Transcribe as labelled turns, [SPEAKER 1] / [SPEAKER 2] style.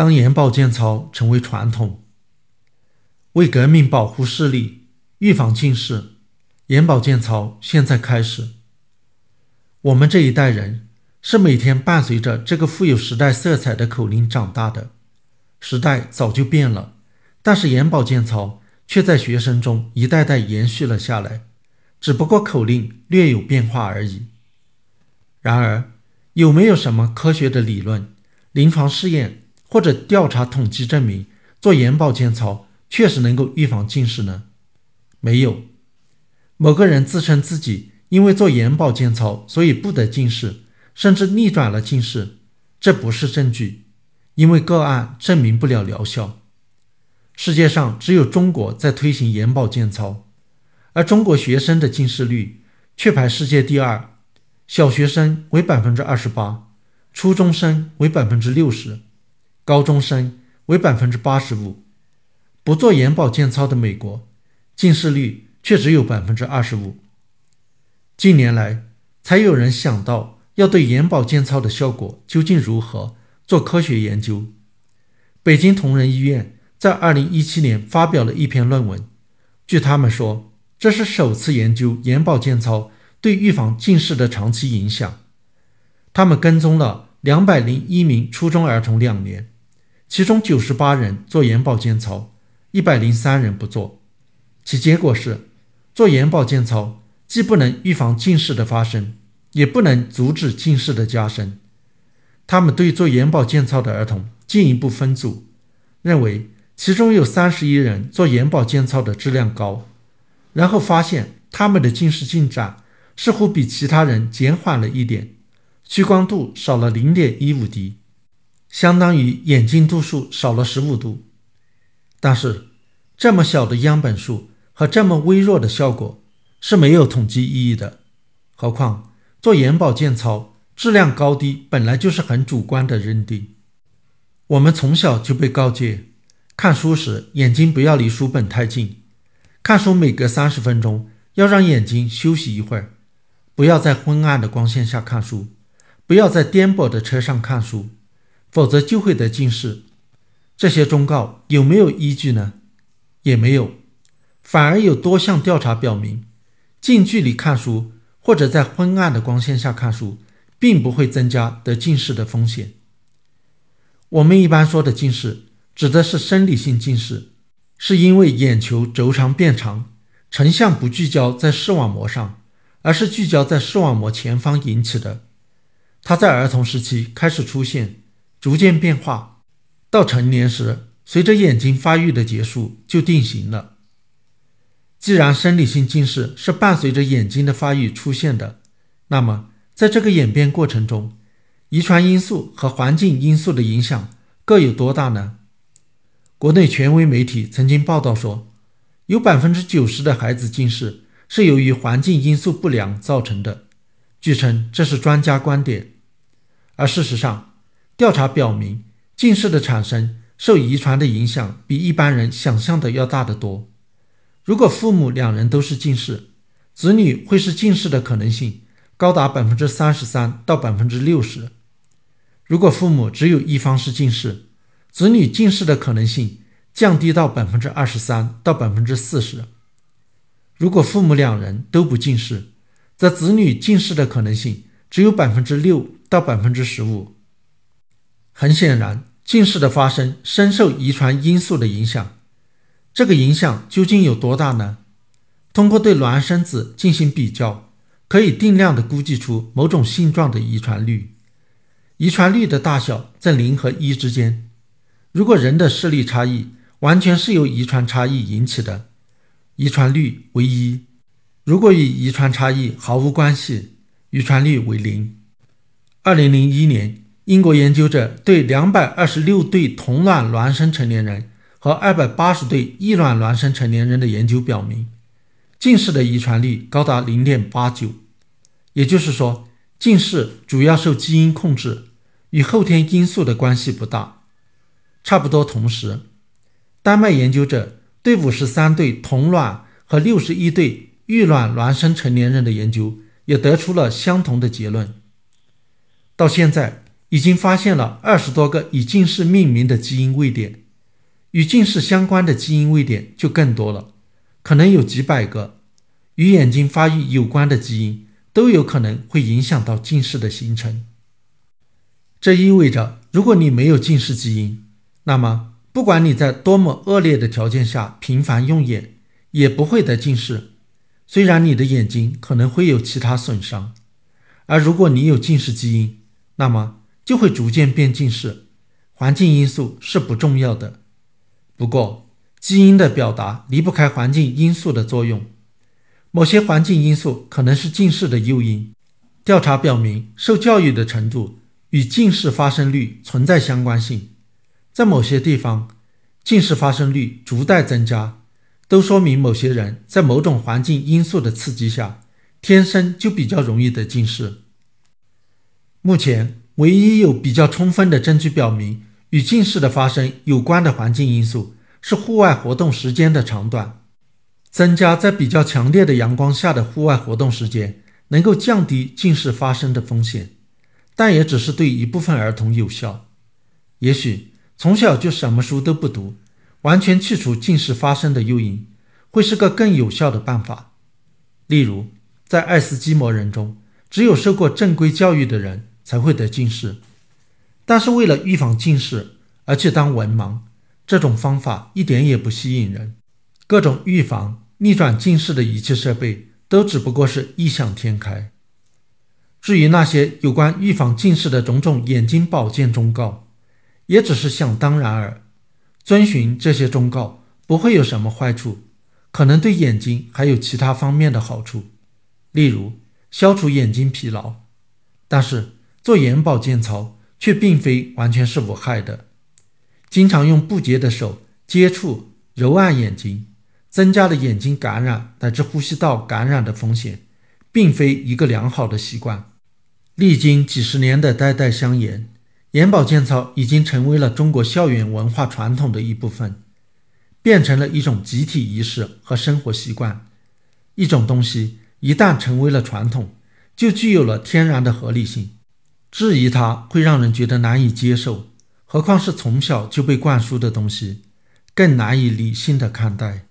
[SPEAKER 1] 当眼保健操成为传统，为革命保护视力、预防近视，眼保健操现在开始。我们这一代人是每天伴随着这个富有时代色彩的口令长大的。时代早就变了，但是眼保健操却在学生中一代代延续了下来，只不过口令略有变化而已。然而，有没有什么科学的理论、临床试验或者调查统计证明做眼保健操确实能够预防近视呢？没有。某个人自称自己因为做眼保健操，所以不得近视，甚至逆转了近视，这不是证据。因为个案证明不了疗效，世界上只有中国在推行眼保健操，而中国学生的近视率却排世界第二，小学生为百分之二十八，初中生为百分之六十，高中生为百分之八十五。不做眼保健操的美国，近视率却只有百分之二十五。近年来，才有人想到要对眼保健操的效果究竟如何。做科学研究，北京同仁医院在二零一七年发表了一篇论文。据他们说，这是首次研究眼保健操对预防近视的长期影响。他们跟踪了两百零一名初中儿童两年，其中九十八人做眼保健操，一百零三人不做。其结果是，做眼保健操既不能预防近视的发生，也不能阻止近视的加深。他们对做眼保健操的儿童进一步分组，认为其中有三十一人做眼保健操的质量高，然后发现他们的近视进展似乎比其他人减缓了一点，屈光度少了零点一五滴，相当于眼睛度数少了十五度。但是这么小的样本数和这么微弱的效果是没有统计意义的，何况做眼保健操。质量高低本来就是很主观的认定。我们从小就被告诫，看书时眼睛不要离书本太近，看书每隔三十分钟要让眼睛休息一会儿，不要在昏暗的光线下看书，不要在颠簸的车上看书，否则就会得近视。这些忠告有没有依据呢？也没有，反而有多项调查表明，近距离看书或者在昏暗的光线下看书。并不会增加得近视的风险。我们一般说的近视，指的是生理性近视，是因为眼球轴长变长，成像不聚焦在视网膜上，而是聚焦在视网膜前方引起的。它在儿童时期开始出现，逐渐变化，到成年时，随着眼睛发育的结束就定型了。既然生理性近视是伴随着眼睛的发育出现的，那么。在这个演变过程中，遗传因素和环境因素的影响各有多大呢？国内权威媒体曾经报道说，有百分之九十的孩子近视是由于环境因素不良造成的。据称这是专家观点，而事实上，调查表明，近视的产生受遗传的影响比一般人想象的要大得多。如果父母两人都是近视，子女会是近视的可能性。高达百分之三十三到百分之六十。如果父母只有一方是近视，子女近视的可能性降低到百分之二十三到百分之四十。如果父母两人都不近视，则子女近视的可能性只有百分之六到百分之十五。很显然，近视的发生深受遗传因素的影响。这个影响究竟有多大呢？通过对孪生子进行比较。可以定量的估计出某种性状的遗传率，遗传率的大小在零和一之间。如果人的视力差异完全是由遗传差异引起的，遗传率为一；如果与遗传差异毫无关系，遗传率为零。二零零一年，英国研究者对两百二十六对同卵孪生成年人和二百八十对异卵孪生成年人的研究表明。近视的遗传率高达零点八九，也就是说，近视主要受基因控制，与后天因素的关系不大。差不多同时，丹麦研究者对五十三对同卵和六十一对异卵孪生成年人的研究，也得出了相同的结论。到现在，已经发现了二十多个以近视命名的基因位点，与近视相关的基因位点就更多了，可能有几百个。与眼睛发育有关的基因都有可能会影响到近视的形成。这意味着，如果你没有近视基因，那么不管你在多么恶劣的条件下频繁用眼，也不会得近视。虽然你的眼睛可能会有其他损伤，而如果你有近视基因，那么就会逐渐变近视。环境因素是不重要的，不过基因的表达离不开环境因素的作用。某些环境因素可能是近视的诱因。调查表明，受教育的程度与近视发生率存在相关性。在某些地方，近视发生率逐代增加，都说明某些人在某种环境因素的刺激下，天生就比较容易得近视。目前，唯一有比较充分的证据表明与近视的发生有关的环境因素是户外活动时间的长短。增加在比较强烈的阳光下的户外活动时间，能够降低近视发生的风险，但也只是对一部分儿童有效。也许从小就什么书都不读，完全去除近视发生的诱因，会是个更有效的办法。例如，在爱斯基摩人中，只有受过正规教育的人才会得近视，但是为了预防近视而去当文盲，这种方法一点也不吸引人。各种预防逆转近视的仪器设备都只不过是异想天开。至于那些有关预防近视的种种眼睛保健忠告，也只是想当然而。遵循这些忠告不会有什么坏处，可能对眼睛还有其他方面的好处，例如消除眼睛疲劳。但是做眼保健操却并非完全是无害的。经常用不洁的手接触、揉按眼睛。增加了眼睛感染乃至呼吸道感染的风险，并非一个良好的习惯。历经几十年的代代相沿，眼保健操已经成为了中国校园文化传统的一部分，变成了一种集体仪式和生活习惯。一种东西一旦成为了传统，就具有了天然的合理性，质疑它会让人觉得难以接受。何况是从小就被灌输的东西，更难以理性的看待。